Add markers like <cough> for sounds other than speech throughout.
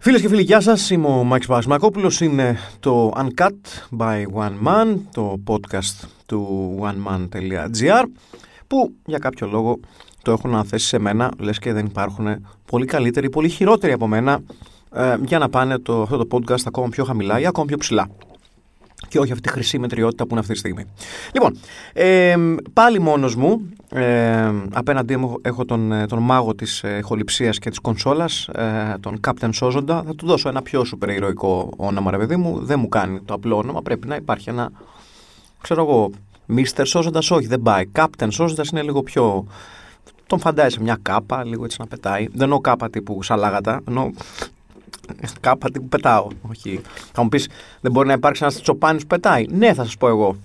Φίλες και φίλοι, γεια σας. Είμαι ο Μάκης Παπασμακόπουλο. Είναι το Uncut by One Man, το podcast του oneman.gr, που για κάποιο λόγο το έχουν αναθέσει σε μένα, λες και δεν υπάρχουν πολύ καλύτεροι, πολύ χειρότεροι από μένα, ε, για να πάνε το, αυτό το podcast ακόμα πιο χαμηλά ή ακόμα πιο ψηλά και όχι αυτή τη χρυσή μετριότητα που είναι αυτή τη στιγμή. Λοιπόν, ε, πάλι μόνος μου, ε, απέναντί μου έχω τον, ε, τον μάγο της ε, χοληψίας και της κονσόλας, ε, τον Captain Σόζοντα. Θα του δώσω ένα πιο σούπερ ηρωικό όνομα, ρε παιδί μου. Δεν μου κάνει το απλό όνομα, πρέπει να υπάρχει ένα, ξέρω εγώ, Mr. Σόζοντα, όχι, δεν πάει. Captain Σόζοντα είναι λίγο πιο. Τον φαντάζεσαι μια κάπα, λίγο έτσι να πετάει. Δεν εννοώ κάπα τύπου σαλάγατα, εννοώ Κάπα που πετάω. Όχι. Θα μου πεις, δεν μπορεί να υπάρξει ένας τσοπάνι που πετάει. Ναι, θα σας πω εγώ.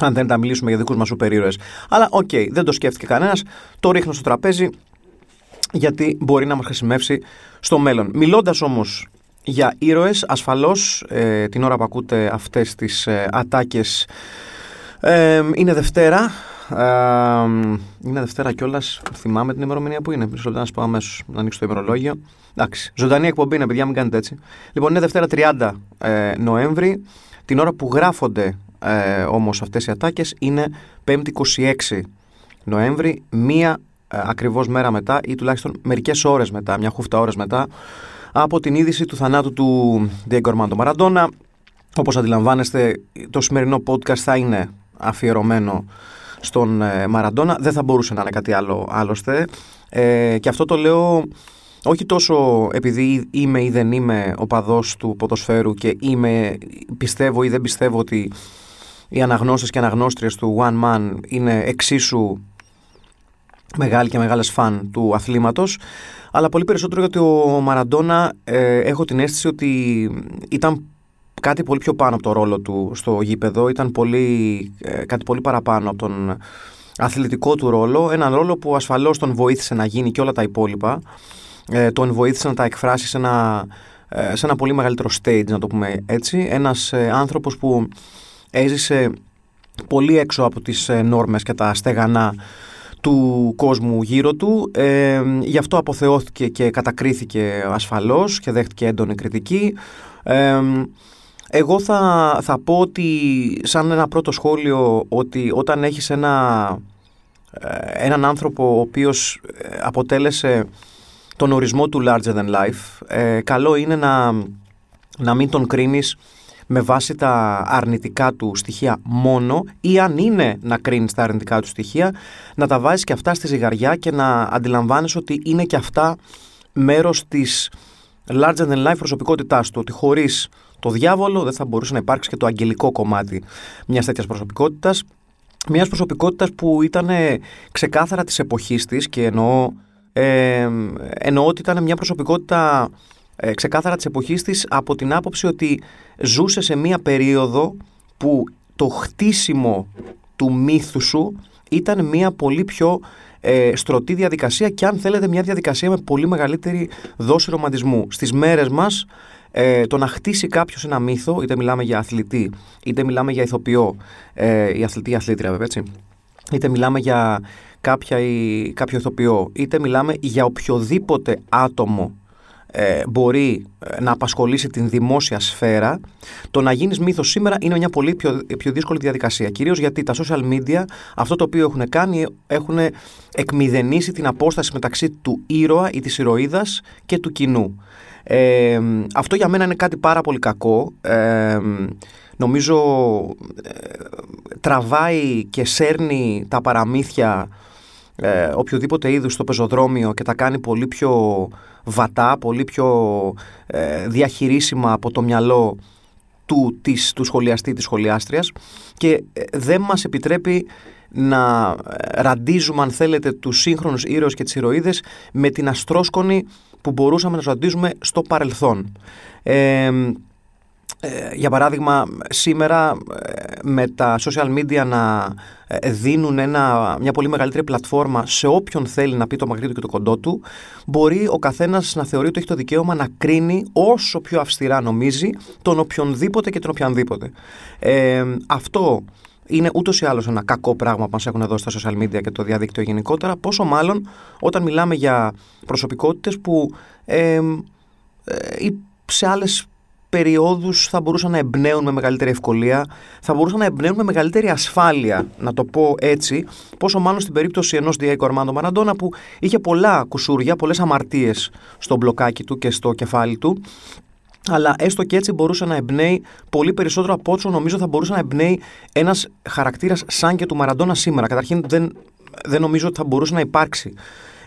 Αν δεν τα μιλήσουμε για δικούς μας σούπερ Αλλά OK, okay, δεν το σκέφτηκε κανένας. Το ρίχνω στο τραπέζι γιατί μπορεί να μας χρησιμεύσει στο μέλλον. Μιλώντας όμως για ήρωες, ασφαλώς ε, την ώρα που ακούτε αυτές τις ε, ατάκες ε, είναι Δευτέρα. Ε, είναι Δευτέρα κιόλας. Θυμάμαι την ημερομηνία που είναι. Μισό λεπτό να σας πω αμέσως να ανοίξω το ημερολόγιο. Εντάξει, ζωντανή εκπομπή είναι, παιδιά, μην κάνετε έτσι. Λοιπόν, είναι Δευτέρα 30 ε, Νοέμβρη. Την ώρα που γράφονται ε, όμως αυτές οι ατάκες είναι 5η 26 Νοέμβρη, μία ε, ακριβώς μέρα μετά ή τουλάχιστον μερικές ώρες μετά, μια χούφτα ώρες μετά από την είδηση του θανάτου του Diego Armando Maradona. Όπως αντιλαμβάνεστε, το σημερινό podcast θα είναι αφιερωμένο στον ε, Μαραντόνα. Δεν θα μπορούσε να είναι κάτι άλλο άλλωστε. Ε, και αυτό το λέω όχι τόσο επειδή είμαι ή δεν είμαι ο παδός του ποδοσφαίρου και είμαι, πιστεύω ή δεν πιστεύω ότι οι αναγνώστες και αναγνώστριες του One Man είναι εξίσου μεγάλοι και μεγάλες φαν του αθλήματος αλλά πολύ περισσότερο γιατί ο Μαραντόνα ε, έχω την αίσθηση ότι ήταν κάτι πολύ πιο πάνω από το ρόλο του στο γήπεδο ήταν πολύ, ε, κάτι πολύ παραπάνω από τον αθλητικό του ρόλο έναν ρόλο που ασφαλώς τον βοήθησε να γίνει και όλα τα υπόλοιπα ε, τον βοήθησε να τα εκφράσει σε ένα, ε, σε ένα πολύ μεγαλύτερο stage, να το πούμε έτσι. Ένας ε, άνθρωπος που έζησε πολύ έξω από τις ε, νόρμες και τα στεγανά του κόσμου γύρω του. Ε, γι' αυτό αποθεώθηκε και κατακρίθηκε ασφαλώς και δέχτηκε έντονη κριτική. Ε, εγώ θα, θα πω ότι σαν ένα πρώτο σχόλιο ότι όταν έχεις ένα, έναν άνθρωπο ο οποίος αποτέλεσε τον ορισμό του larger than life, ε, καλό είναι να, να μην τον κρίνεις με βάση τα αρνητικά του στοιχεία μόνο ή αν είναι να κρίνεις τα αρνητικά του στοιχεία, να τα βάζεις και αυτά στη ζυγαριά και να αντιλαμβάνεσαι ότι είναι και αυτά μέρος της larger than life προσωπικότητάς του, ότι χωρίς το διάβολο δεν θα μπορούσε να υπάρξει και το αγγελικό κομμάτι μιας τέτοιας προσωπικότητας, μιας προσωπικότητας που ήταν ξεκάθαρα της εποχής της και εννοώ ε, εννοώ ότι ήταν μια προσωπικότητα ε, ξεκάθαρα της εποχής της από την άποψη ότι ζούσε σε μια περίοδο που το χτίσιμο του μύθου σου ήταν μια πολύ πιο ε, στρωτή διαδικασία και αν θέλετε μια διαδικασία με πολύ μεγαλύτερη δόση ρομαντισμού. Στις μέρες μας ε, το να χτίσει κάποιος ένα μύθο, είτε μιλάμε για αθλητή, είτε μιλάμε για ηθοποιό, ε, η αθλητή αθλήτρια βέβαια έτσι, είτε μιλάμε για κάποια ή κάποιο ηθοποιό, είτε μιλάμε για οποιοδήποτε άτομο ε, μπορεί ε, να απασχολήσει την δημόσια σφαίρα, το να γίνεις μύθος σήμερα είναι μια πολύ πιο, πιο δύσκολη διαδικασία. Κυρίως γιατί τα social media αυτό το οποίο έχουν κάνει έχουν εκμηδενήσει την απόσταση μεταξύ του ήρωα ή της ηρωίδας και του κοινού. Ε, αυτό για μένα είναι κάτι πάρα πολύ κακό. Ε, νομίζω ε, τραβάει και σέρνει τα παραμύθια ε, οποιοδήποτε είδους στο πεζοδρόμιο και τα κάνει πολύ πιο βατά, πολύ πιο ε, διαχειρίσιμα από το μυαλό του, της, του σχολιαστή, της σχολιάστριας και ε, δεν μας επιτρέπει να ε, ραντίζουμε αν θέλετε τους σύγχρονους ήρωες και τις ηρωίδες με την αστρόσκονη που μπορούσαμε να ραντίζουμε στο παρελθόν. Ε, ε, για παράδειγμα, σήμερα ε, με τα social media να ε, δίνουν ένα, μια πολύ μεγαλύτερη πλατφόρμα σε όποιον θέλει να πει το μακρύ του και το κοντό του, μπορεί ο καθένας να θεωρεί ότι έχει το δικαίωμα να κρίνει όσο πιο αυστηρά νομίζει τον οποιονδήποτε και τον οποιανδήποτε. Ε, αυτό είναι ούτως ή άλλως ένα κακό πράγμα που μας έχουν δώσει στα social media και το διαδίκτυο γενικότερα. Πόσο μάλλον όταν μιλάμε για προσωπικότητες που ε, σε άλλες περιόδους θα μπορούσαν να εμπνέουν με μεγαλύτερη ευκολία, θα μπορούσαν να εμπνέουν με μεγαλύτερη ασφάλεια, να το πω έτσι, πόσο μάλλον στην περίπτωση ενός Διέικο Αρμάντο Μαραντόνα που είχε πολλά κουσούρια, πολλές αμαρτίες στο μπλοκάκι του και στο κεφάλι του. Αλλά έστω και έτσι μπορούσε να εμπνέει πολύ περισσότερο από όσο νομίζω θα μπορούσε να εμπνέει ένας χαρακτήρας σαν και του Μαραντόνα σήμερα. Καταρχήν, δεν, δεν νομίζω ότι θα μπορούσε να υπάρξει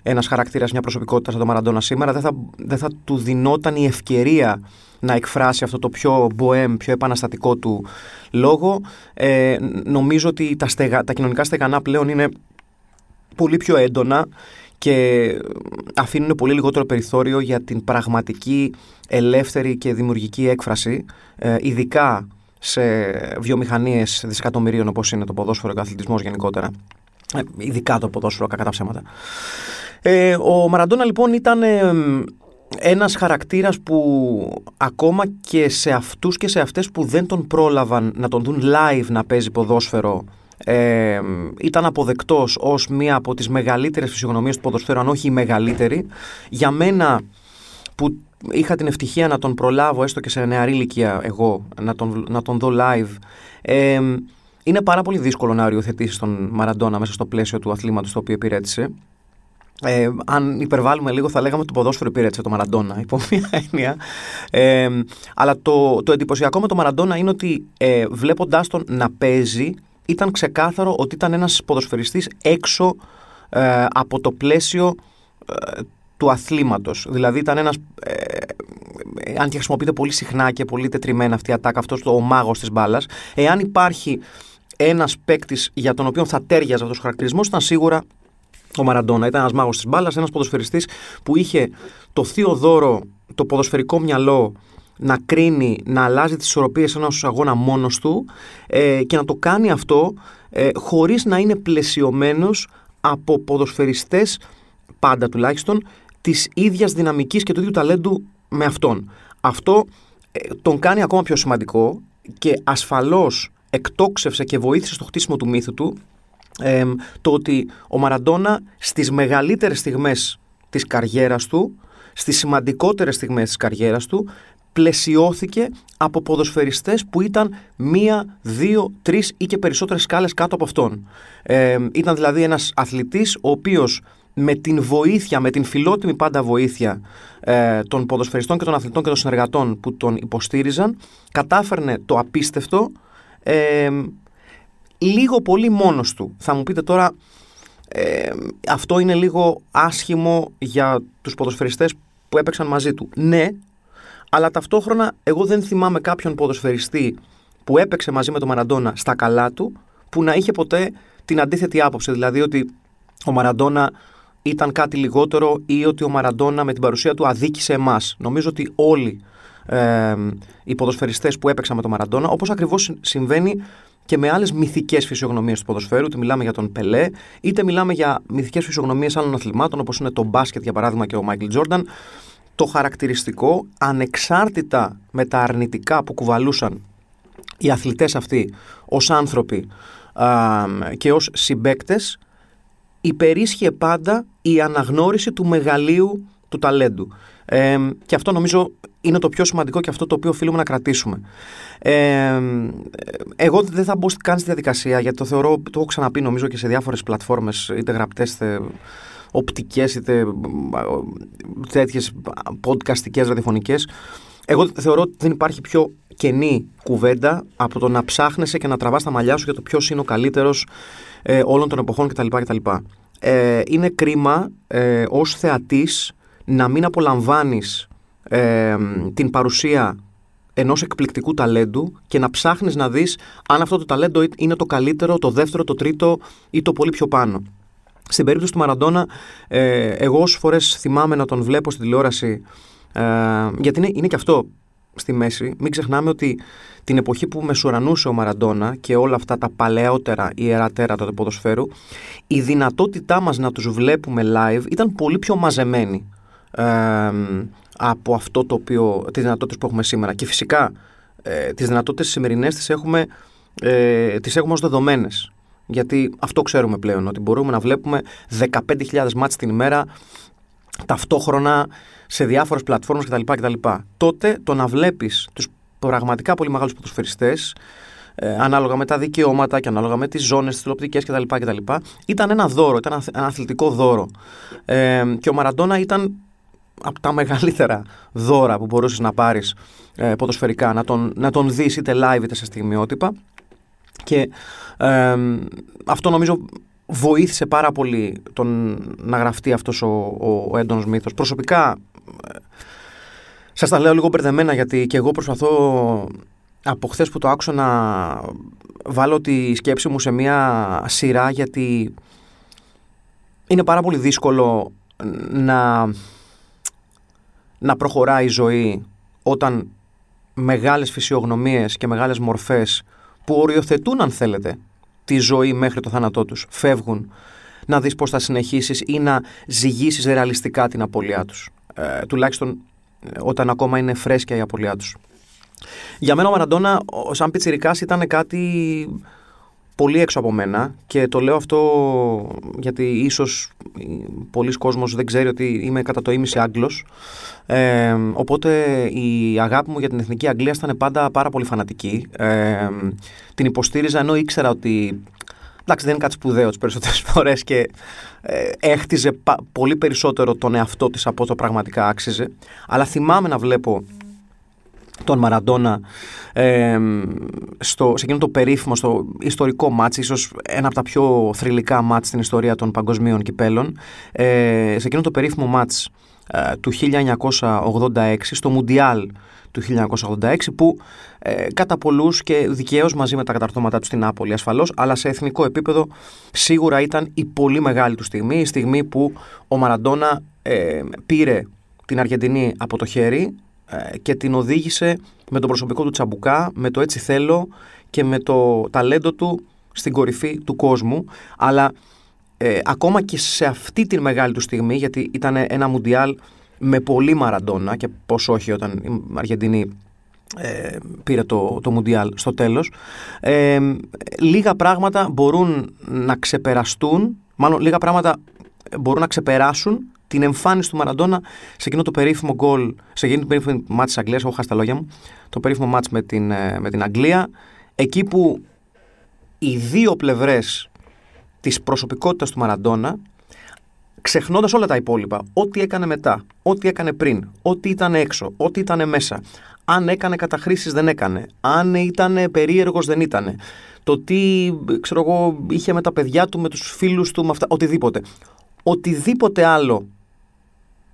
ένας χαρακτήρας, μια προσωπικότητα σαν το Μαραντόνα σήμερα. Δεν θα, δεν θα του δινόταν η ευκαιρία να εκφράσει αυτό το πιο μποέμ, πιο επαναστατικό του λόγο. Ε, νομίζω ότι τα, στεγα, τα κοινωνικά στεγανά πλέον είναι πολύ πιο έντονα και αφήνουν πολύ λιγότερο περιθώριο για την πραγματική ελεύθερη και δημιουργική έκφραση, ε, ειδικά σε βιομηχανίες δισεκατομμυρίων όπως είναι το ποδόσφαιρο και ο αθλητισμός γενικότερα. Ε, ειδικά το ποδόσφαιρο, κακά τα ψέματα. Ε, ο Μαραντόνα λοιπόν ήταν ένας χαρακτήρας που ακόμα και σε αυτούς και σε αυτές που δεν τον πρόλαβαν να τον δουν live να παίζει ποδόσφαιρο ε, ήταν αποδεκτός ως μία από τις μεγαλύτερες φυσιογνωμίες του ποδοσφαίρου αν όχι η μεγαλύτερη για μένα που είχα την ευτυχία να τον προλάβω έστω και σε νεαρή ηλικία εγώ να τον, να τον δω live ε, είναι πάρα πολύ δύσκολο να οριοθετήσεις τον Μαραντόνα μέσα στο πλαίσιο του αθλήματος το οποίο υπηρέτησε ε, αν υπερβάλλουμε λίγο, θα λέγαμε ότι το ποδόσφαιρο υπήρξε το Μαραντόνα, υπό <laughs> μία έννοια. Ε, αλλά το, το εντυπωσιακό με το Μαραντόνα είναι ότι ε, βλέποντάς τον να παίζει, ήταν ξεκάθαρο ότι ήταν ένας ποδοσφαιριστής έξω ε, από το πλαίσιο ε, του αθλήματος. Δηλαδή ήταν ένας, ε, αν και χρησιμοποιείται πολύ συχνά και πολύ τετριμένα αυτή η ατάκα, αυτός ο μάγος της μπάλας, εάν υπάρχει ένας παίκτης για τον οποίο θα τέριαζε αυτός ο χαρακτηρισμός, ήταν σίγουρα ο Μαραντόνα ήταν ένας μάγος της μπάλας, ένας ποδοσφαιριστής που είχε το θείο δώρο, το ποδοσφαιρικό μυαλό να κρίνει, να αλλάζει τις ισορροπίες ενός αγώνα μόνος του ε, και να το κάνει αυτό ε, χωρίς να είναι πλαισιωμένος από ποδοσφαιριστές, πάντα τουλάχιστον, της ίδιας δυναμικής και του ίδιου ταλέντου με αυτόν. Αυτό ε, τον κάνει ακόμα πιο σημαντικό και ασφαλώς εκτόξευσε και βοήθησε στο χτίσιμο του μύθου του το ότι ο Μαραντόνα στις μεγαλύτερες στιγμές της καριέρας του, στις σημαντικότερες στιγμές της καριέρας του, πλαισιώθηκε από ποδοσφαιριστές που ήταν μία, δύο, τρεις ή και περισσότερες σκάλες κάτω από αυτόν. ήταν δηλαδή ένας αθλητής ο οποίος με την βοήθεια, με την φιλότιμη πάντα βοήθεια ε, των ποδοσφαιριστών και των αθλητών και των συνεργατών που τον υποστήριζαν, κατάφερνε το απίστευτο λίγο πολύ μόνος του. Θα μου πείτε τώρα, ε, αυτό είναι λίγο άσχημο για τους ποδοσφαιριστές που έπαιξαν μαζί του. Ναι, αλλά ταυτόχρονα εγώ δεν θυμάμαι κάποιον ποδοσφαιριστή που έπαιξε μαζί με τον Μαραντόνα στα καλά του, που να είχε ποτέ την αντίθετη άποψη. Δηλαδή ότι ο Μαραντόνα ήταν κάτι λιγότερο ή ότι ο Μαραντόνα με την παρουσία του αδίκησε εμάς. Νομίζω ότι όλοι ε, οι ποδοσφαιριστές που έπαιξαν με τον Μαραντόνα, όπως ακριβώς συμβαίνει και με άλλες μυθικές φυσιογνωμίες του ποδοσφαίρου, είτε μιλάμε για τον Πελέ, είτε μιλάμε για μυθικές φυσιογνωμίες άλλων αθλημάτων, όπως είναι το μπάσκετ για παράδειγμα και ο Μάικλ Τζόρνταν. Το χαρακτηριστικό, ανεξάρτητα με τα αρνητικά που κουβαλούσαν οι αθλητές αυτοί ως άνθρωποι α, και ως συμπέκτες, υπερίσχυε πάντα η αναγνώριση του μεγαλείου του ταλέντου. Ε, και αυτό νομίζω είναι το πιο σημαντικό και αυτό το οποίο οφείλουμε να κρατήσουμε. Ε, εγώ δεν θα μπω καν στη διαδικασία γιατί το θεωρώ, το έχω ξαναπεί νομίζω και σε διάφορες πλατφόρμες είτε γραπτές είτε οπτικές είτε τέτοιες podcastικές ραδιοφωνικές εγώ θεωρώ ότι δεν υπάρχει πιο κενή κουβέντα από το να ψάχνεσαι και να τραβάς τα μαλλιά σου για το ποιος είναι ο καλύτερος ε, όλων των εποχών κτλ. κτλ. Ε, είναι κρίμα ε, ως θεατής να μην απολαμβάνεις ε, την παρουσία ενός εκπληκτικού ταλέντου και να ψάχνεις να δεις αν αυτό το ταλέντο είναι το καλύτερο, το δεύτερο, το τρίτο ή το πολύ πιο πάνω. Στην περίπτωση του Μαραντόνα, ε, εγώ όσες φορές θυμάμαι να τον βλέπω στην τηλεόραση, ε, γιατί είναι, είναι και αυτό στη μέση, μην ξεχνάμε ότι την εποχή που μεσουρανούσε ο Μαραντόνα και όλα αυτά τα παλαιότερα ιερά τέρατα του ποδοσφαίρου, η δυνατότητά μας να τους βλέπουμε live ήταν πολύ πιο μαζεμένη ε, από αυτό το οποίο, τις δυνατότητες που έχουμε σήμερα. Και φυσικά ε, τις δυνατότητες σημερινές τις έχουμε, ε, τις έχουμε ως δεδομένες. Γιατί αυτό ξέρουμε πλέον, ότι μπορούμε να βλέπουμε 15.000 μάτς την ημέρα ταυτόχρονα σε διάφορες πλατφόρμες κτλ. κτλ. Τότε το να βλέπεις τους πραγματικά πολύ μεγάλους ποδοσφαιριστές ε, ανάλογα με τα δικαιώματα και ανάλογα με τις ζώνες, τις τηλεοπτικές κτλ. κτλ. Ήταν ένα δώρο, ήταν ένα αθλητικό δώρο. Ε, και ο Μαραντόνα ήταν από τα μεγαλύτερα δώρα που μπορούσες να πάρεις ε, ποδοσφαιρικά, να τον, να τον δεις είτε live είτε σε στιγμιότυπα. Και ε, αυτό νομίζω βοήθησε πάρα πολύ τον, να γραφτεί αυτός ο, ο, ο έντονος μύθος. Προσωπικά, ε, σας τα λέω λίγο μπερδεμένα γιατί και εγώ προσπαθώ από χθες που το άκουσα να βάλω τη σκέψη μου σε μια σειρά γιατί είναι πάρα πολύ δύσκολο να, να προχωράει η ζωή όταν μεγάλες φυσιογνωμίες και μεγάλες μορφές που οριοθετούν αν θέλετε τη ζωή μέχρι το θάνατό τους. Φεύγουν να δεις πώς θα συνεχίσεις ή να ζυγίσεις ρεαλιστικά την απώλειά τους. Ε, τουλάχιστον ε, όταν ακόμα είναι φρέσκια η απώλειά τους. Για μένα ο Μαραντόνα σαν πιτσιρικάς ήταν κάτι πολύ έξω από μένα και το λέω αυτό γιατί ίσως πολλοί κόσμος δεν ξέρει ότι είμαι κατά το ίμιση Άγγλος. Ε, οπότε η αγάπη μου για την Εθνική Αγγλία ήταν πάντα πάρα πολύ φανατική. Ε, την υποστήριζα ενώ ήξερα ότι εντάξει δεν είναι κάτι σπουδαίο τις περισσότερες <laughs> φορές και ε, έχτιζε πολύ περισσότερο τον εαυτό της από το πραγματικά άξιζε. Αλλά θυμάμαι να βλέπω τον Μαραντόνα ε, στο, σε εκείνο το περίφημο, στο ιστορικό μάτς, ίσως ένα από τα πιο θρηλυκά μάτς στην ιστορία των παγκοσμίων κυπέλων, ε, σε εκείνο το περίφημο μάτς ε, του 1986, στο Μουντιάλ του 1986 που ε, κατά πολλούς και δικαίως μαζί με τα καταρτώματά τους στην Νάπολη ασφαλώς αλλά σε εθνικό επίπεδο σίγουρα ήταν η πολύ μεγάλη του στιγμή η στιγμή που ο Μαραντόνα ε, πήρε την Αργεντινή από το χέρι ε, και την οδήγησε με τον προσωπικό του τσαμπουκά, με το έτσι θέλω και με το ταλέντο του στην κορυφή του κόσμου. Αλλά ε, ακόμα και σε αυτή τη μεγάλη του στιγμή, γιατί ήταν ένα μουντιάλ με πολύ μαραντόνα και πώς όχι όταν η Αργεντινή ε, πήρε το, το Μουντιάλ στο τέλος ε, λίγα πράγματα μπορούν να ξεπεραστούν μάλλον λίγα πράγματα μπορούν να ξεπεράσουν την εμφάνιση του Μαραντόνα σε εκείνο το περίφημο γκολ, σε εκείνο το περίφημο μάτς της Αγγλίας, έχω χάσει τα λόγια μου, το περίφημο μάτς με την, ε, με την Αγγλία, εκεί που οι δύο πλευρές της προσωπικότητας του Μαραντόνα, ξεχνώντας όλα τα υπόλοιπα, ό,τι έκανε μετά, ό,τι έκανε πριν, ό,τι ήταν έξω, ό,τι ήταν μέσα, αν έκανε καταχρήσεις δεν έκανε, αν ήταν περίεργος δεν ήταν, το τι ξέρω εγώ, είχε με τα παιδιά του, με τους φίλους του, με αυτά, οτιδήποτε. Οτιδήποτε άλλο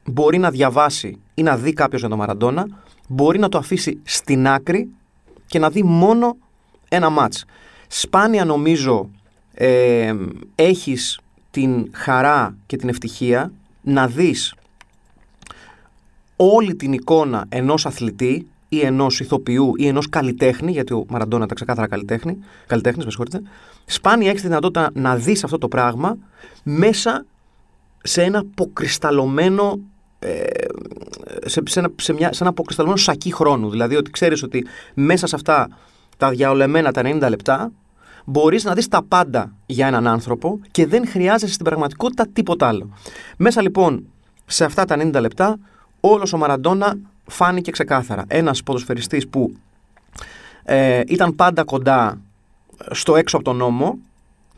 μπορεί να διαβάσει ή να δει κάποιος για τον Μαραντόνα, μπορεί να το αφήσει στην άκρη και να δει μόνο ένα μάτς. Σπάνια νομίζω ε, έχεις την χαρά και την ευτυχία να δεις όλη την εικόνα ενός αθλητή ή ενός ηθοποιού ή ενός καλλιτέχνη, γιατί ο Μαραντόνα ήταν ξεκάθαρα καλλιτέχνη, καλλιτέχνης, με συγχωρείτε, σπάνια έχεις τη δυνατότητα να δεις αυτό το πράγμα μέσα σε ένα αποκρισταλωμένο ε, σε, σε, ένα, σε, μια, σε ένα αποκρισταλμένο σακί χρόνου. Δηλαδή ότι ξέρεις ότι μέσα σε αυτά τα διαολεμένα τα 90 λεπτά μπορείς να δεις τα πάντα για έναν άνθρωπο και δεν χρειάζεσαι στην πραγματικότητα τίποτα άλλο. Μέσα λοιπόν σε αυτά τα 90 λεπτά όλος ο Μαραντόνα φάνηκε ξεκάθαρα. Ένας ποδοσφαιριστής που ε, ήταν πάντα κοντά στο έξω από τον νόμο,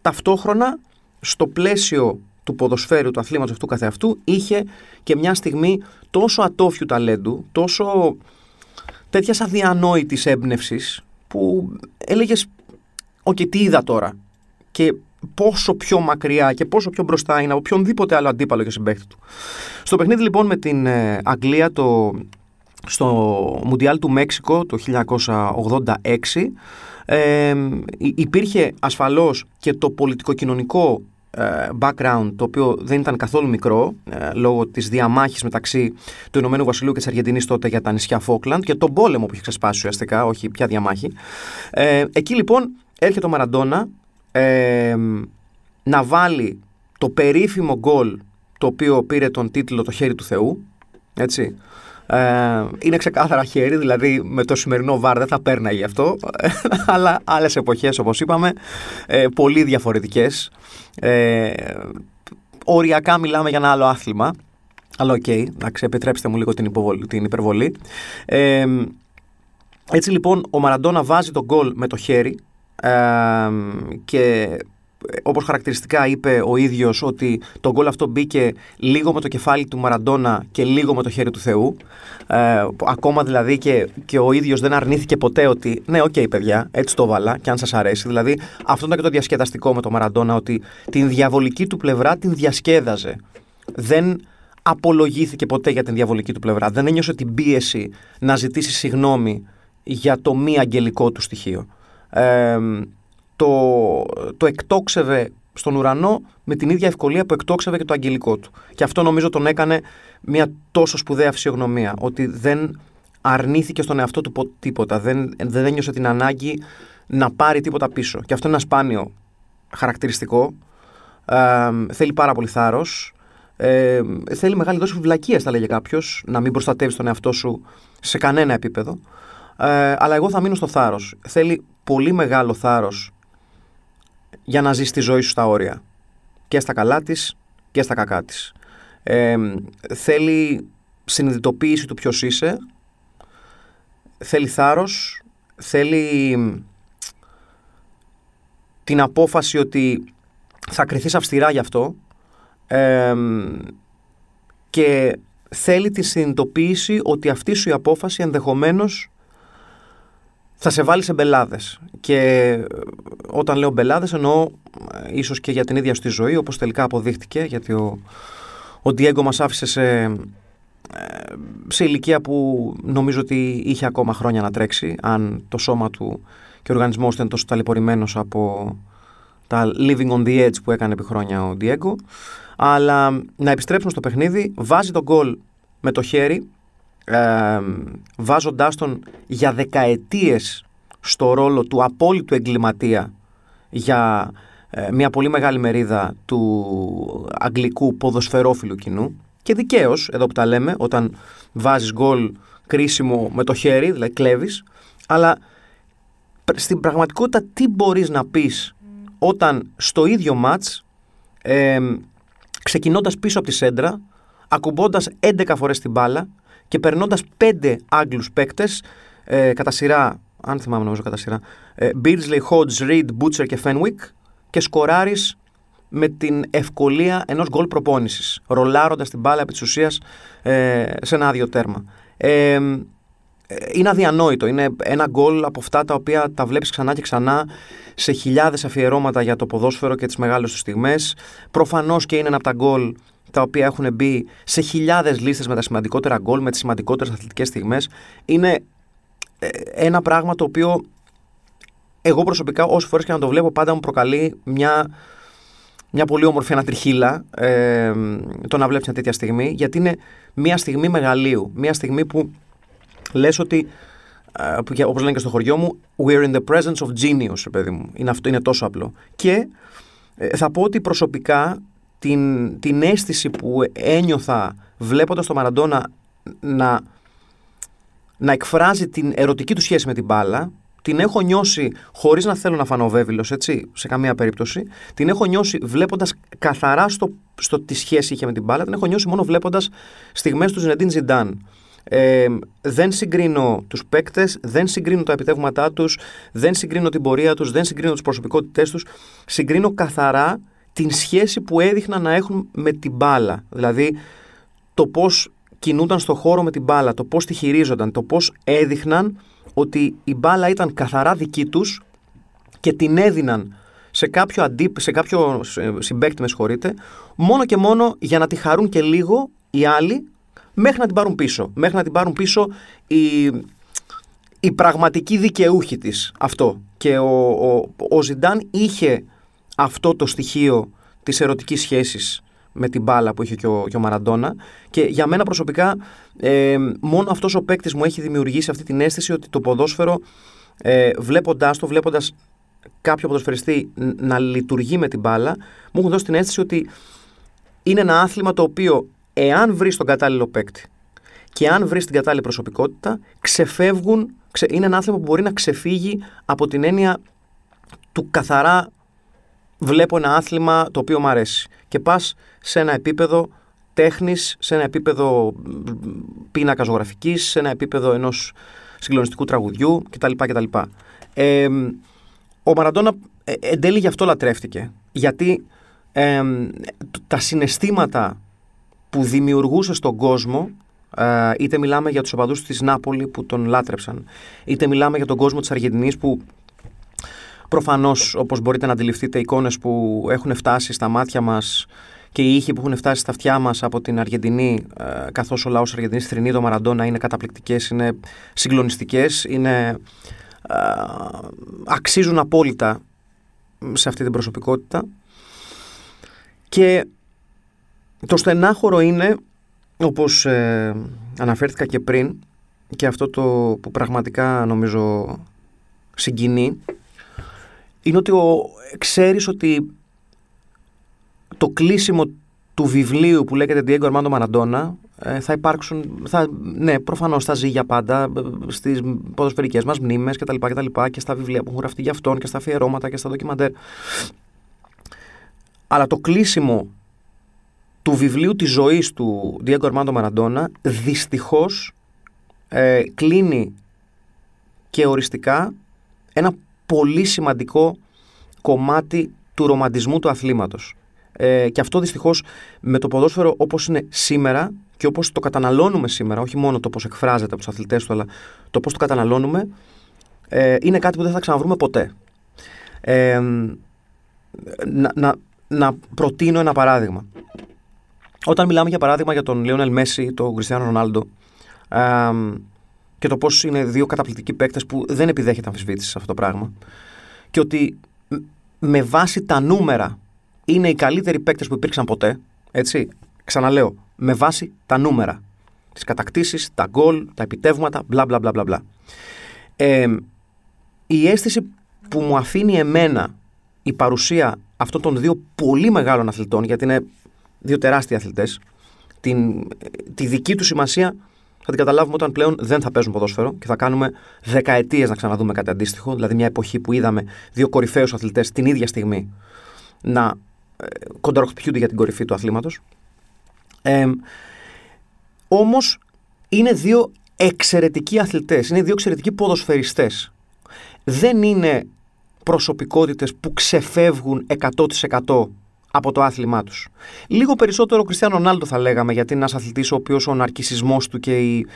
ταυτόχρονα στο πλαίσιο του ποδοσφαίρου, του αθλήματος αυτού καθεαυτού, είχε και μια στιγμή τόσο ατόφιου ταλέντου, τόσο τέτοιας αδιανόητης έμπνευσης, που έλεγες «OK, τι είδα τώρα» και πόσο πιο μακριά και πόσο πιο μπροστά είναι από οποιονδήποτε άλλο αντίπαλο και συμπαίχτη του. Στο παιχνίδι λοιπόν με την ε, Αγγλία το, στο Μουντιάλ του Μέξικο το 1986 ε, υπήρχε ασφαλώς και το πολιτικοκοινωνικό ε, background το οποίο δεν ήταν καθόλου μικρό ε, λόγω της διαμάχης μεταξύ του Ηνωμένου Βασιλείου και της Αργεντινής τότε για τα νησιά Φόκλαντ και τον πόλεμο που είχε ξεσπάσει ουσιαστικά, όχι πια διαμάχη. Ε, εκεί λοιπόν έρχεται ο Μαραντόνα ε, να βάλει το περίφημο γκολ το οποίο πήρε τον τίτλο «Το χέρι του Θεού», έτσι, ε, είναι ξεκάθαρα χέρι, δηλαδή με το σημερινό VAR δεν θα πέρναγε αυτό, <laughs> αλλά άλλες εποχές όπως είπαμε, ε, πολύ διαφορετικές. Ε, οριακά μιλάμε για ένα άλλο άθλημα, αλλά OK, okay, επιτρέψτε μου λίγο την, υποβολή, την υπερβολή. Ε, έτσι λοιπόν ο Μαραντόνα βάζει τον γκολ με το χέρι ε, και όπως χαρακτηριστικά είπε ο ίδιος ότι το γκολ αυτό μπήκε λίγο με το κεφάλι του Μαραντόνα και λίγο με το χέρι του Θεού. Ε, ακόμα δηλαδή και, και ο ίδιος δεν αρνήθηκε ποτέ ότι ναι, OK okay, παιδιά, έτσι το βάλα και αν σας αρέσει. Δηλαδή αυτό ήταν και το διασκεδαστικό με το Μαραντόνα ότι την διαβολική του πλευρά την διασκέδαζε. Δεν απολογήθηκε ποτέ για την διαβολική του πλευρά. Δεν ένιωσε την πίεση να ζητήσει συγγνώμη για το μη αγγελικό του στοιχείο. Ε, το, το εκτόξευε στον ουρανό με την ίδια ευκολία που εκτόξευε και το αγγελικό του. Και αυτό νομίζω τον έκανε μια τόσο σπουδαία φυσιογνωμία, ότι δεν αρνήθηκε στον εαυτό του τίποτα, δεν, δεν ένιωσε την ανάγκη να πάρει τίποτα πίσω. Και αυτό είναι ένα σπάνιο χαρακτηριστικό. Ε, θέλει πάρα πολύ θάρρος. Ε, θέλει μεγάλη δόση βιβλακία, θα λέγε κάποιος, να μην προστατεύεις τον εαυτό σου σε κανένα επίπεδο. Ε, αλλά εγώ θα μείνω στο θάρρος. Θέλει πολύ μεγάλο θάρρος για να ζεις τη ζωή σου στα όρια. Και στα καλά της και στα κακά της. Ε, θέλει συνειδητοποίηση του ποιος είσαι, θέλει θάρρος, θέλει την απόφαση ότι θα κρυθείς αυστηρά γι' αυτό και θέλει τη συνειδητοποίηση ότι αυτή σου η απόφαση ενδεχομένως θα σε βάλει σε μπελάδες. Και ε, όταν λέω μπελάδες, εννοώ ε, ίσως και για την ίδια στη ζωή, όπως τελικά αποδείχτηκε, γιατί ο, ο Ντιέγκο μας άφησε σε, ε, σε ηλικία που νομίζω ότι είχε ακόμα χρόνια να τρέξει, αν το σώμα του και ο οργανισμός ήταν τόσο ταλαιπωρημένος από τα living on the edge που έκανε επί χρόνια ο Ντιέγκο. Αλλά να επιστρέψουμε στο παιχνίδι, βάζει τον γκολ με το χέρι, ε, βάζοντάς τον για δεκαετίες στο ρόλο του απόλυτου εγκληματία για ε, μια πολύ μεγάλη μερίδα του αγγλικού ποδοσφαιρόφιλου κοινού. Και δικαίως, εδώ που τα λέμε, όταν βάζεις γκολ κρίσιμο με το χέρι, δηλαδή κλέβεις, αλλά στην πραγματικότητα τι μπορείς να πεις όταν στο ίδιο μάτς ε, ξεκινώντας πίσω από τη σέντρα, ακουμπώντας 11 φορές την μπάλα, και περνώντας πέντε Άγγλους παίκτες ε, κατά σειρά, αν θυμάμαι νομίζω κατά σειρά, ε, Beardsley, Hodge, Reed, Butcher και Fenwick και σκοράρεις με την ευκολία ενός γκολ προπόνησης, ρολάροντας την μπάλα επί της ουσίας ε, σε ένα άδειο τέρμα. Ε, είναι αδιανόητο. Είναι ένα γκολ από αυτά τα οποία τα βλέπεις ξανά και ξανά σε χιλιάδες αφιερώματα για το ποδόσφαιρο και τις μεγάλες τους στιγμές. Προφανώς και είναι ένα από τα γκολ τα οποία έχουν μπει σε χιλιάδες λίστες με τα σημαντικότερα γκολ, με τις σημαντικότερες αθλητικές στιγμές, είναι ε, ένα πράγμα το οποίο εγώ προσωπικά όσες φορές και να το βλέπω πάντα μου προκαλεί μια, μια πολύ όμορφη ανατριχίλα ε, το να βλέπεις μια τέτοια στιγμή, γιατί είναι μια στιγμή μεγαλείου, μια στιγμή που λες ότι ε, όπως λένε και στο χωριό μου, we're in the presence of genius, παιδί μου. Είναι, αυτό, είναι τόσο απλό. Και ε, θα πω ότι προσωπικά την, την αίσθηση που ένιωθα βλέποντας τον Μαραντόνα να, να εκφράζει την ερωτική του σχέση με την μπάλα, την έχω νιώσει χωρίς να θέλω να φανώ βέβαιλος, έτσι, σε καμία περίπτωση, την έχω νιώσει βλέποντας καθαρά στο, στο τι σχέση είχε με την μπάλα, την έχω νιώσει μόνο βλέποντας στιγμές του Ζινεντίν Ζιντάν. Ε, δεν συγκρίνω τους παίκτες, δεν συγκρίνω τα επιτεύγματά τους, δεν συγκρίνω την πορεία τους, δεν συγκρίνω τις προσωπικότητές τους, συγκρίνω καθαρά την σχέση που έδειχναν να έχουν με την μπάλα. Δηλαδή το πώς κινούνταν στο χώρο με την μπάλα, το πώς τη χειρίζονταν, το πώς έδειχναν ότι η μπάλα ήταν καθαρά δική τους και την έδιναν σε κάποιο, αντί, σε κάποιο συμπέκτη, με συγχωρείτε, μόνο και μόνο για να τη χαρούν και λίγο οι άλλοι μέχρι να την πάρουν πίσω. Μέχρι να την πάρουν πίσω οι, οι πραγματικοί δικαιούχοι της αυτό. Και ο, ο, ο Ζιντάν είχε αυτό το στοιχείο της ερωτικής σχέσης με την μπάλα που είχε και ο, και ο Μαραντόνα. Και για μένα προσωπικά, ε, μόνο αυτός ο παίκτης μου έχει δημιουργήσει αυτή την αίσθηση ότι το ποδόσφαιρο, ε, βλέποντάς το, βλέποντας κάποιο ποδοσφαιριστή να λειτουργεί με την μπάλα, μου έχουν δώσει την αίσθηση ότι είναι ένα άθλημα το οποίο, εάν βρεις τον κατάλληλο παίκτη και αν βρεις την κατάλληλη προσωπικότητα, ξεφεύγουν. Ξε, είναι ένα άθλημα που μπορεί να ξεφύγει από την έννοια του καθαρά βλέπω ένα άθλημα το οποίο μου αρέσει. Και πας σε ένα επίπεδο τέχνης, σε ένα επίπεδο πίνακα ζωγραφικής, σε ένα επίπεδο ενός συγκλονιστικού τραγουδιού κτλ. κτλ. Ε, ο Μαραντόνα ε, εν τέλει γι' αυτό λατρεύτηκε. Γιατί ε, τα συναισθήματα που δημιουργούσε στον κόσμο ε, είτε μιλάμε για τους οπαδούς της Νάπολη που τον λάτρεψαν είτε μιλάμε για τον κόσμο της Αργεντινής που προφανώς όπως μπορείτε να αντιληφθείτε εικόνες που έχουν φτάσει στα μάτια μας και οι ήχοι που έχουν φτάσει στα αυτιά μας από την Αργεντινή, ε, καθώς ο λαός Αργεντινής θρυνεί το Μαραντόνα, είναι καταπληκτικές, είναι συγκλονιστικές, είναι, ε, αξίζουν απόλυτα σε αυτή την προσωπικότητα. Και το στενάχωρο είναι, όπως ε, αναφέρθηκα και πριν, και αυτό το που πραγματικά νομίζω συγκινεί, είναι ότι ο, ξέρεις ότι το κλείσιμο του βιβλίου που λέγεται Diego Armando Maradona ε, θα υπάρξουν, θα, ναι, προφανώς θα ζει για πάντα ε, στις ποδοσφαιρικές μας μνήμες κτλ. Και, και, και στα βιβλία που έχουν γραφτεί για αυτόν και στα αφιερώματα και στα ντοκιμαντέρ. Αλλά το κλείσιμο του βιβλίου της ζωής του Diego Armando Maradona δυστυχώς ε, κλείνει και οριστικά ένα πολύ σημαντικό κομμάτι του ρομαντισμού του αθλήματος. Ε, και αυτό δυστυχώς με το ποδόσφαιρο όπως είναι σήμερα και όπως το καταναλώνουμε σήμερα, όχι μόνο το πώς εκφράζεται από τους αθλητές του, αλλά το πώς το καταναλώνουμε, ε, είναι κάτι που δεν θα ξαναβρούμε ποτέ. Ε, να, να, να προτείνω ένα παράδειγμα. Όταν μιλάμε για παράδειγμα για τον Λιόνελ Μέση ή τον Κριστιανό Ρονάλντο ε, και το πώς είναι δύο καταπληκτικοί παίκτες που δεν επιδέχεται αμφισβήτηση σε αυτό το πράγμα και ότι με βάση τα νούμερα είναι οι καλύτεροι παίκτες που υπήρξαν ποτέ. Έτσι. Ξαναλέω, με βάση τα νούμερα. Τις κατακτήσεις, τα γκολ, τα επιτεύγματα, μπλα μπλα μπλα μπλα. Ε, η αίσθηση που μου αφήνει εμένα η παρουσία αυτών των δύο πολύ μεγάλων αθλητών, γιατί είναι δύο τεράστιοι αθλητές, τη δική του σημασία θα την καταλάβουμε όταν πλέον δεν θα παίζουν ποδόσφαιρο και θα κάνουμε δεκαετίες να ξαναδούμε κάτι αντίστοιχο. Δηλαδή, μια εποχή που είδαμε δύο κορυφαίους αθλητές την ίδια στιγμή να κονταροχτυπιούνται για την κορυφή του αθλήματος. Ε, όμως είναι δύο εξαιρετικοί αθλητές, είναι δύο εξαιρετικοί ποδοσφαιριστές. Δεν είναι προσωπικότητες που ξεφεύγουν 100% από το άθλημά τους. Λίγο περισσότερο ο Κριστιανό Ρονάλντο θα λέγαμε, γιατί είναι ένας αθλητής ο οποίος ο ναρκισισμός του και η,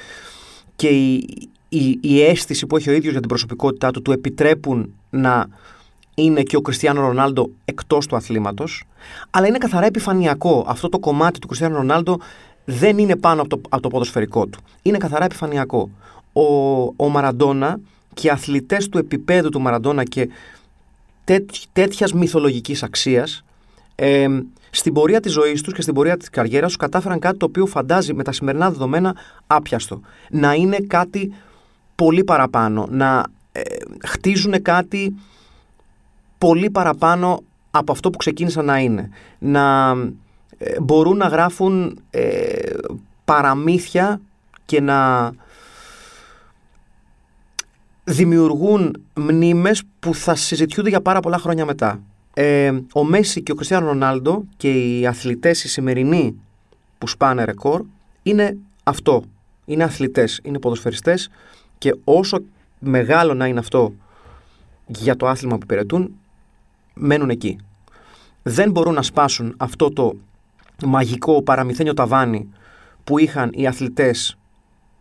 και η, η, η αίσθηση που έχει ο ίδιος για την προσωπικότητά του του επιτρέπουν να είναι και ο Κριστιανό Ρονάλντο εκτός του αθλήματος, αλλά είναι καθαρά επιφανειακό. Αυτό το κομμάτι του Κριστιανό Ρονάλντο δεν είναι πάνω από το, από το ποδοσφαιρικό του. Είναι καθαρά επιφανειακό. Ο, ο Μαραντόνα και οι αθλητές του επίπεδου του Μαραντόνα και τέτοιας μυθολογικής αξίας, ε, στην πορεία της ζωής τους και στην πορεία της καριέρας τους κατάφεραν κάτι το οποίο φαντάζει με τα σημερινά δεδομένα άπιαστο. Να είναι κάτι πολύ παραπάνω. Να ε, χτίζουν κάτι πολύ παραπάνω από αυτό που ξεκίνησαν να είναι. Να ε, μπορούν να γράφουν ε, παραμύθια και να δημιουργούν μνήμες που θα συζητιούνται για πάρα πολλά χρόνια μετά. Ε, ο Μέση και ο Κριστιανό Ρονάλντο και οι αθλητές οι σημερινοί που σπάνε ρεκόρ είναι αυτό. Είναι αθλητές, είναι ποδοσφαιριστές και όσο μεγάλο να είναι αυτό για το άθλημα που υπηρετούν, μένουν εκεί. Δεν μπορούν να σπάσουν αυτό το μαγικό παραμυθένιο ταβάνι που είχαν οι αθλητές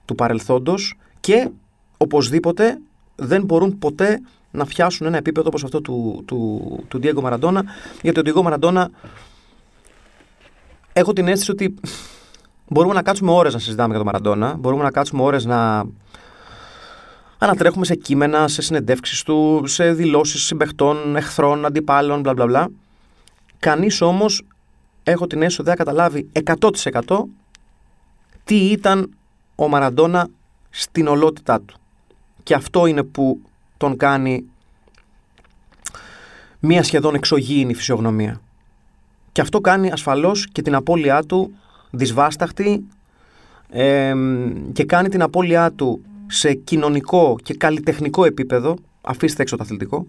του παρελθόντος και οπωσδήποτε δεν μπορούν ποτέ να φτιάσουν ένα επίπεδο όπως αυτό του, του, του Diego Maradona γιατί ο Diego Maradona έχω την αίσθηση ότι μπορούμε να κάτσουμε ώρες να συζητάμε για τον Maradona μπορούμε να κάτσουμε ώρες να ανατρέχουμε σε κείμενα, σε συνεντεύξεις του, σε δηλώσεις συμπεχτών, εχθρών, αντιπάλων, μπλα μπλα μπλα. κανείς όμως έχω την αίσθηση ότι δεν καταλάβει 100% τι ήταν ο Μαραντόνα στην ολότητά του. Και αυτό είναι που τον κάνει μία σχεδόν εξωγήινη φυσιογνωμία. Και αυτό κάνει ασφαλώς και την απώλειά του δυσβάσταχτη και κάνει την απώλειά του σε κοινωνικό και καλλιτεχνικό επίπεδο, αφήστε έξω το αθλητικό,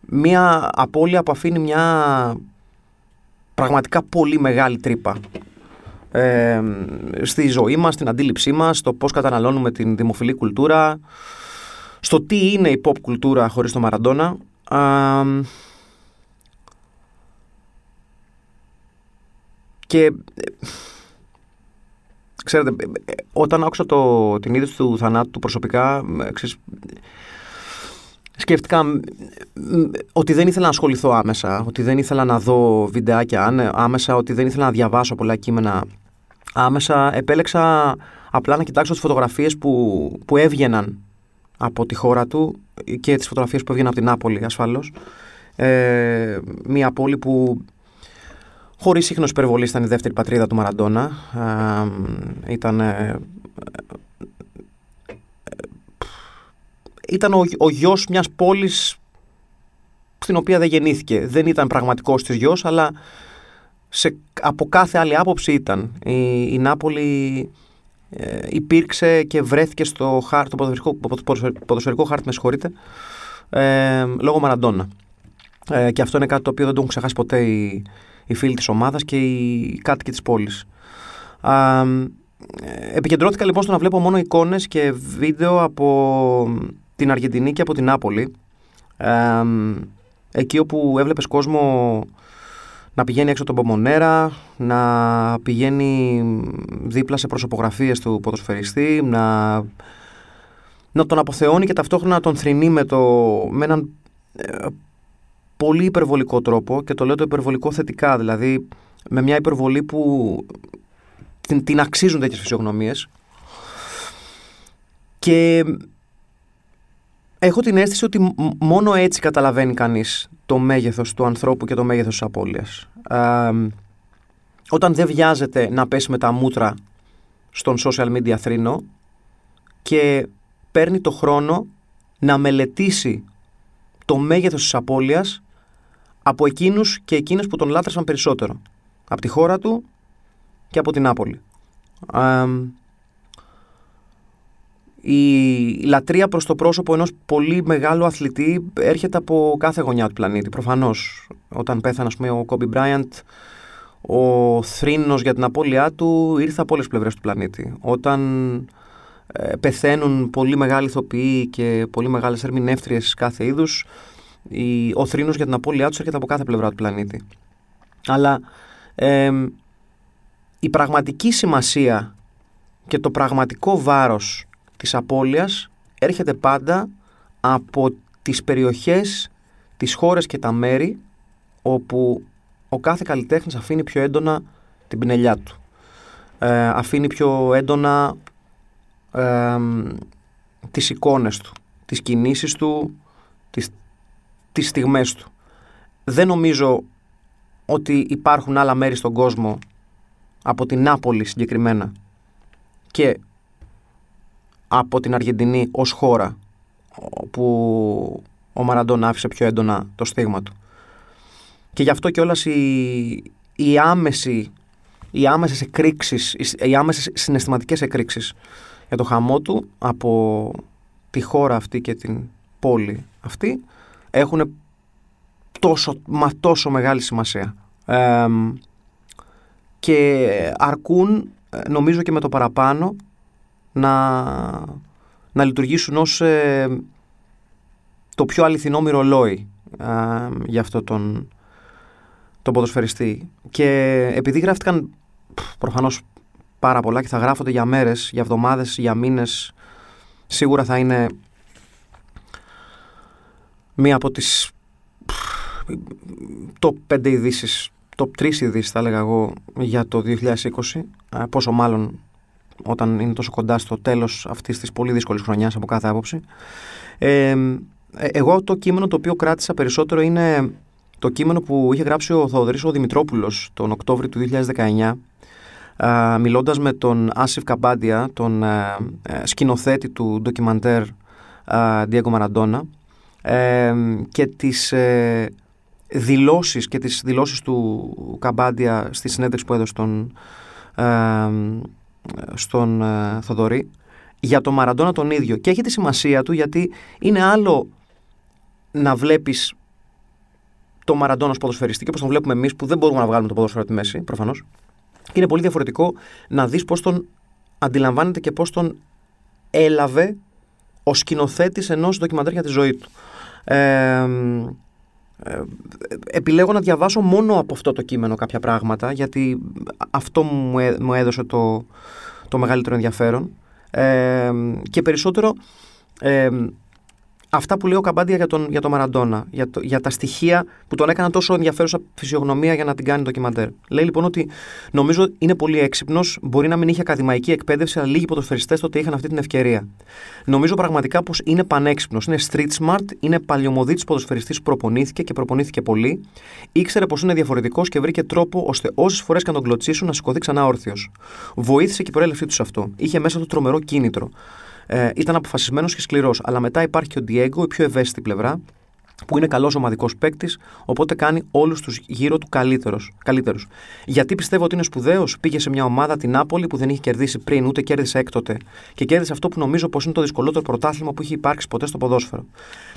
μία απώλεια που αφήνει μια πραγματικά πολύ μεγάλη τρύπα στη ζωή μας, στην αντίληψή μας, στο πώς καταναλώνουμε την δημοφιλή κουλτούρα, στο τι είναι η pop κουλτούρα χωρίς το Μαραντόνα. και ε, ξέρετε, ε, όταν άκουσα το, την είδηση του θανάτου του προσωπικά, ξέρεις, σκέφτηκα ότι δεν ήθελα να ασχοληθώ άμεσα, ότι δεν ήθελα να δω βιντεάκια άμεσα, ότι δεν ήθελα να διαβάσω πολλά κείμενα άμεσα. Επέλεξα απλά να κοιτάξω τις φωτογραφίες που, που έβγαιναν από τη χώρα του και τις φωτογραφίες που έβγαιναν από την Νάπολη ασφαλώς. Ε, μια πόλη που χωρίς σύγχρονος υπερβολής ήταν η δεύτερη πατρίδα του Μαραντόνα. Ε, ήταν ήταν ο, ο γιος μιας πόλης στην οποία δεν γεννήθηκε. Δεν ήταν πραγματικός της γιος, αλλά σε, από κάθε άλλη άποψη ήταν. Η, η Νάπολη ε, υπήρξε και βρέθηκε στο, χάρ, το ποδοσφαιρικό, ποδοσφαιρικό χάρτη, με συγχωρείτε, ε, λόγω Μαραντόνα. Ε, και αυτό είναι κάτι το οποίο δεν το έχουν ξεχάσει ποτέ οι, οι φίλοι της ομάδας και οι κάτοικοι της πόλης. Ε, επικεντρώθηκα λοιπόν στο να βλέπω μόνο εικόνες και βίντεο από την Αργεντινή και από την Νάπολη. εκεί όπου έβλεπες κόσμο να πηγαίνει έξω τον Πομονέρα, να πηγαίνει δίπλα σε προσωπογραφίες του ποδοσφαιριστή, να, να τον αποθεώνει και ταυτόχρονα να τον θρυνεί με, το, με έναν ε, πολύ υπερβολικό τρόπο και το λέω το υπερβολικό θετικά, δηλαδή με μια υπερβολή που την, την αξίζουν τέτοιες φυσιογνωμίες και Έχω την αίσθηση ότι μόνο έτσι καταλαβαίνει κανείς το μέγεθος του ανθρώπου και το μέγεθος της απώλειας. Όταν δεν βιάζεται να πέσει με τα μούτρα στον social media θρήνο και παίρνει το χρόνο να μελετήσει το μέγεθος της απώλειας από εκείνους και εκείνες που τον λάτρεσαν περισσότερο. Από τη χώρα του και από την Νάπολη η λατρεία προς το πρόσωπο ενός πολύ μεγάλου αθλητή έρχεται από κάθε γωνιά του πλανήτη. Προφανώς, όταν πέθανε πούμε, ο Κόμπι Μπράιαντ, ο θρήνος για την απώλειά του ήρθε από όλες τις πλευρές του πλανήτη. Όταν ε, πεθαίνουν πολύ μεγάλοι ηθοποιοί και πολύ μεγάλες ερμηνεύτριες κάθε είδους, η, ο θρήνος για την απώλειά τους έρχεται από κάθε πλευρά του πλανήτη. Αλλά η πραγματική σημασία και το πραγματικό βάρος της απώλειας έρχεται πάντα από τις περιοχές, τις χώρες και τα μέρη όπου ο κάθε καλλιτέχνης αφήνει πιο έντονα την πινελιά του. Ε, αφήνει πιο έντονα ε, τις εικόνες του, τις κινήσεις του, τις, τις στιγμές του. Δεν νομίζω ότι υπάρχουν άλλα μέρη στον κόσμο από την Νάπολη συγκεκριμένα και από την Αργεντινή ως χώρα που ο Μαραντών άφησε πιο έντονα το στίγμα του. Και γι' αυτό και όλας η, η άμεση οι άμεσες εκρήξεις, οι άμεσες συναισθηματικές εκρήξεις για το χαμό του από τη χώρα αυτή και την πόλη αυτή έχουν τόσο, μα τόσο μεγάλη σημασία. και αρκούν νομίζω και με το παραπάνω να, να λειτουργήσουν ως ε, το πιο αληθινό μυρολόι ε, για αυτό τον, τον ποδοσφαιριστή. Και επειδή γράφτηκαν προφανώς πάρα πολλά και θα γράφονται για μέρες, για εβδομάδες, για μήνες, σίγουρα θα είναι μία από τις top 5 ειδήσεις, top 3 ειδήσεις θα έλεγα εγώ για το 2020, ε, πόσο μάλλον όταν είναι τόσο κοντά στο τέλος αυτής της πολύ δύσκολης χρονιάς από κάθε άποψη. Ε, εγώ το κείμενο το οποίο κράτησα περισσότερο είναι το κείμενο που είχε γράψει ο Θοδωρής ο Δημητρόπουλος τον Οκτώβριο του 2019 α, μιλώντας με τον Άσιφ Καμπάντια, τον α, ε, σκηνοθέτη του ντοκιμαντέρ Diego Maradona ε, και τις ε, δηλώσεις και τις δηλώσεις του Καμπάντια στη συνέντευξη που έδωσε στον, στον Θοδωρή για τον Μαραντόνα τον ίδιο και έχει τη σημασία του γιατί είναι άλλο να βλέπεις το Μαραντόνα ως ποδοσφαιριστή και όπως τον βλέπουμε εμείς που δεν μπορούμε να βγάλουμε το ποδοσφαίρο τη μέση προφανώς και είναι πολύ διαφορετικό να δεις πώς τον αντιλαμβάνεται και πώς τον έλαβε ο σκηνοθέτης ενός ντοκιμαντέρ για τη ζωή του. Ε, ε, επιλέγω να διαβάσω μόνο από αυτό το κείμενο κάποια πράγματα γιατί αυτό μου έδωσε το, το μεγαλύτερο ενδιαφέρον. Ε, και περισσότερο ε, αυτά που λέει ο Καμπάντια για τον, για τον Μαραντόνα, για, το, για τα στοιχεία που τον έκαναν τόσο ενδιαφέρουσα φυσιογνωμία για να την κάνει ντοκιμαντέρ. Λέει λοιπόν ότι νομίζω είναι πολύ έξυπνος, μπορεί να μην είχε ακαδημαϊκή εκπαίδευση, αλλά λίγοι ποδοσφαιριστές τότε είχαν αυτή την ευκαιρία. Νομίζω πραγματικά πως είναι πανέξυπνος, είναι street smart, είναι παλιωμοδίτης ποδοσφαιριστής που προπονήθηκε και προπονήθηκε πολύ, ήξερε πως είναι διαφορετικός και βρήκε τρόπο ώστε όσες φορές και να τον κλωτσίσουν να σηκωθεί ξανά όρθιος. Βοήθησε και η προέλευσή του σε αυτό. Είχε μέσα του τρομερό κίνητρο. Ε, ήταν αποφασισμένος και σκληρός. Αλλά μετά υπάρχει και ο Ντιέγκο, η πιο ευαίσθητη πλευρά, που είναι καλός ομαδικός παίκτης, οπότε κάνει όλους τους γύρω του καλύτερους. Γιατί πιστεύω ότι είναι σπουδαίος, πήγε σε μια ομάδα την Νάπολη που δεν είχε κερδίσει πριν, ούτε κέρδισε έκτοτε. Και κέρδισε αυτό που νομίζω πως είναι το δυσκολότερο πρωτάθλημα που έχει υπάρξει ποτέ στο ποδόσφαιρο.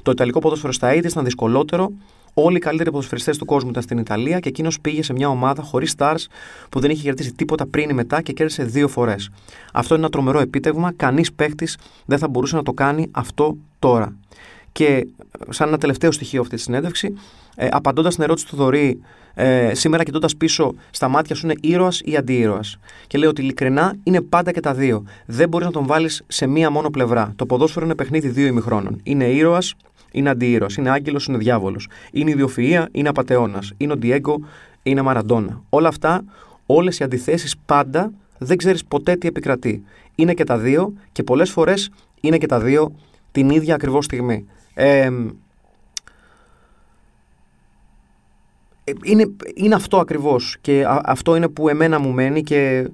Το Ιταλικό ποδόσφαιρο στα είδη ήταν δυσκολότερο, Όλοι οι καλύτεροι ποδοσφαιριστές του κόσμου ήταν στην Ιταλία και εκείνος πήγε σε μια ομάδα χωρίς stars που δεν είχε κερδίσει τίποτα πριν ή μετά και κέρδισε δύο φορές. Αυτό είναι ένα τρομερό επίτευγμα. Κανείς παίχτη δεν θα μπορούσε να το κάνει αυτό τώρα. Και σαν ένα τελευταίο στοιχείο αυτή τη συνέντευξη, ε, απαντώντας στην ερώτηση του Δωρή, ε, σήμερα κοιτώντας πίσω, στα μάτια σου είναι ήρωας ή αντίήρωα. Και λέει ότι ειλικρινά είναι πάντα και τα δύο. Δεν μπορείς να τον βάλεις σε μία μόνο πλευρά. Το ποδόσφαιρο είναι παιχνίδι δύο ημιχρόνων. Είναι ήρωας είναι αντίηρωα, είναι άγγελος, είναι διάβολος. Είναι ιδιοφυα, είναι απαταιώνας. Είναι ο Ντιέγκο, είναι Μαραντόνα. Όλα αυτά, όλες οι αντιθέσεις πάντα δεν ξέρεις ποτέ τι επικρατεί. Είναι και τα δύο και πολλές φορές είναι και τα δύο την ίδια ακριβώς στιγμή. Ε, είναι, είναι αυτό ακριβώς και αυτό είναι που εμένα μου μένει και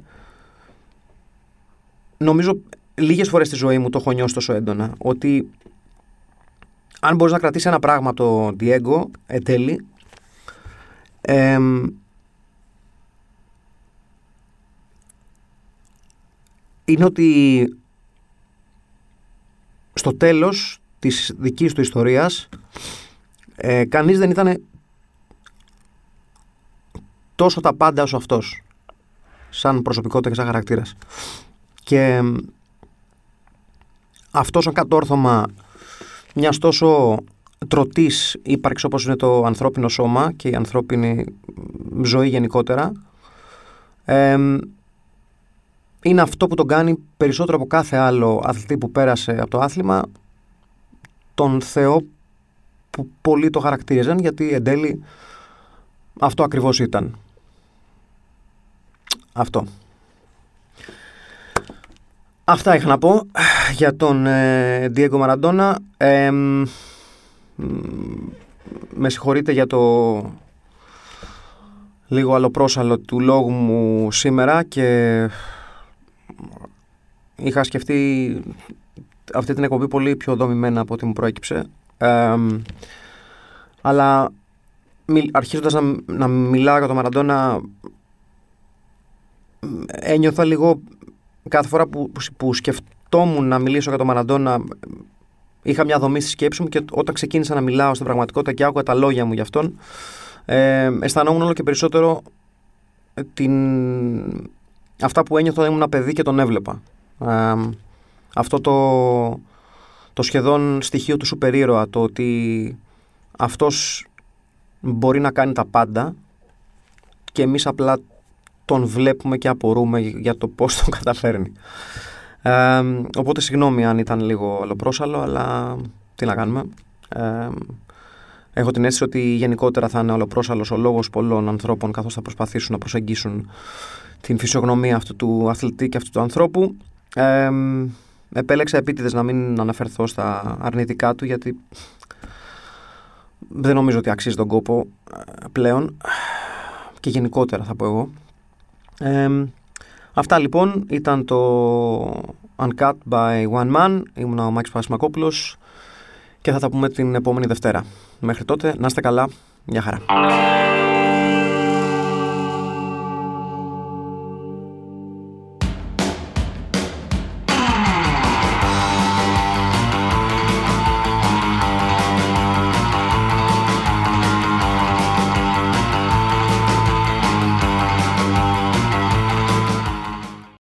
νομίζω λίγες φορές στη ζωή μου το έχω νιώσει τόσο έντονα ότι αν μπορείς να κρατήσεις ένα πράγμα από το Diego, ετέλει, είναι ότι στο τέλος της δικής του ιστορίας ε, κανείς δεν ήταν τόσο τα πάντα όσο αυτός σαν προσωπικότητα και σαν χαρακτήρας. Και αυτός σαν κατόρθωμα μιας τόσο τρωτής ύπαρξης όπως είναι το ανθρώπινο σώμα και η ανθρώπινη ζωή γενικότερα είναι αυτό που τον κάνει περισσότερο από κάθε άλλο αθλητή που πέρασε από το άθλημα τον Θεό που πολλοί το χαρακτήριζαν γιατί εν τέλει αυτό ακριβώς ήταν. Αυτό. Αυτά είχα να πω για τον ε, Diego Maradona. με συγχωρείτε για το λίγο αλλοπρόσαλο του λόγου μου σήμερα και είχα σκεφτεί αυτή την εκπομπή πολύ πιο δομημένα από ό,τι μου προέκυψε. αλλά αρχίζοντας να, να μιλάω για τον Μαραντόνα ένιωθα λίγο κάθε φορά που, που, σκεφτόμουν να μιλήσω για τον Μαραντόνα, είχα μια δομή στη σκέψη μου και όταν ξεκίνησα να μιλάω στην πραγματικότητα και άκουγα τα λόγια μου γι' αυτόν, ε, αισθανόμουν όλο και περισσότερο την... αυτά που ένιωθα όταν ήμουν ένα παιδί και τον έβλεπα. Ε, αυτό το, το σχεδόν στοιχείο του σούπερ ήρωα, το ότι αυτός μπορεί να κάνει τα πάντα και εμείς απλά τον βλέπουμε και απορούμε για το πώς τον καταφέρνει. Ε, οπότε συγγνώμη αν ήταν λίγο αλλοπρόσαλο, αλλά τι να κάνουμε. Ε, έχω την αίσθηση ότι γενικότερα θα είναι αλλοπρόσαλος ο λόγος πολλών ανθρώπων καθώς θα προσπαθήσουν να προσεγγίσουν την φυσιογνωμία αυτού του αθλητή και αυτού του ανθρώπου. Ε, επέλεξα επίτηδες να μην αναφερθώ στα αρνητικά του γιατί δεν νομίζω ότι αξίζει τον κόπο ε, πλέον και γενικότερα θα πω εγώ. Αυτά λοιπόν ήταν το Uncut by One Man. Ήμουν ο Μάκης Πασμακόπουλος και θα τα πούμε την επόμενη Δευτέρα. Μέχρι τότε, να είστε καλά. Γεια χαρά.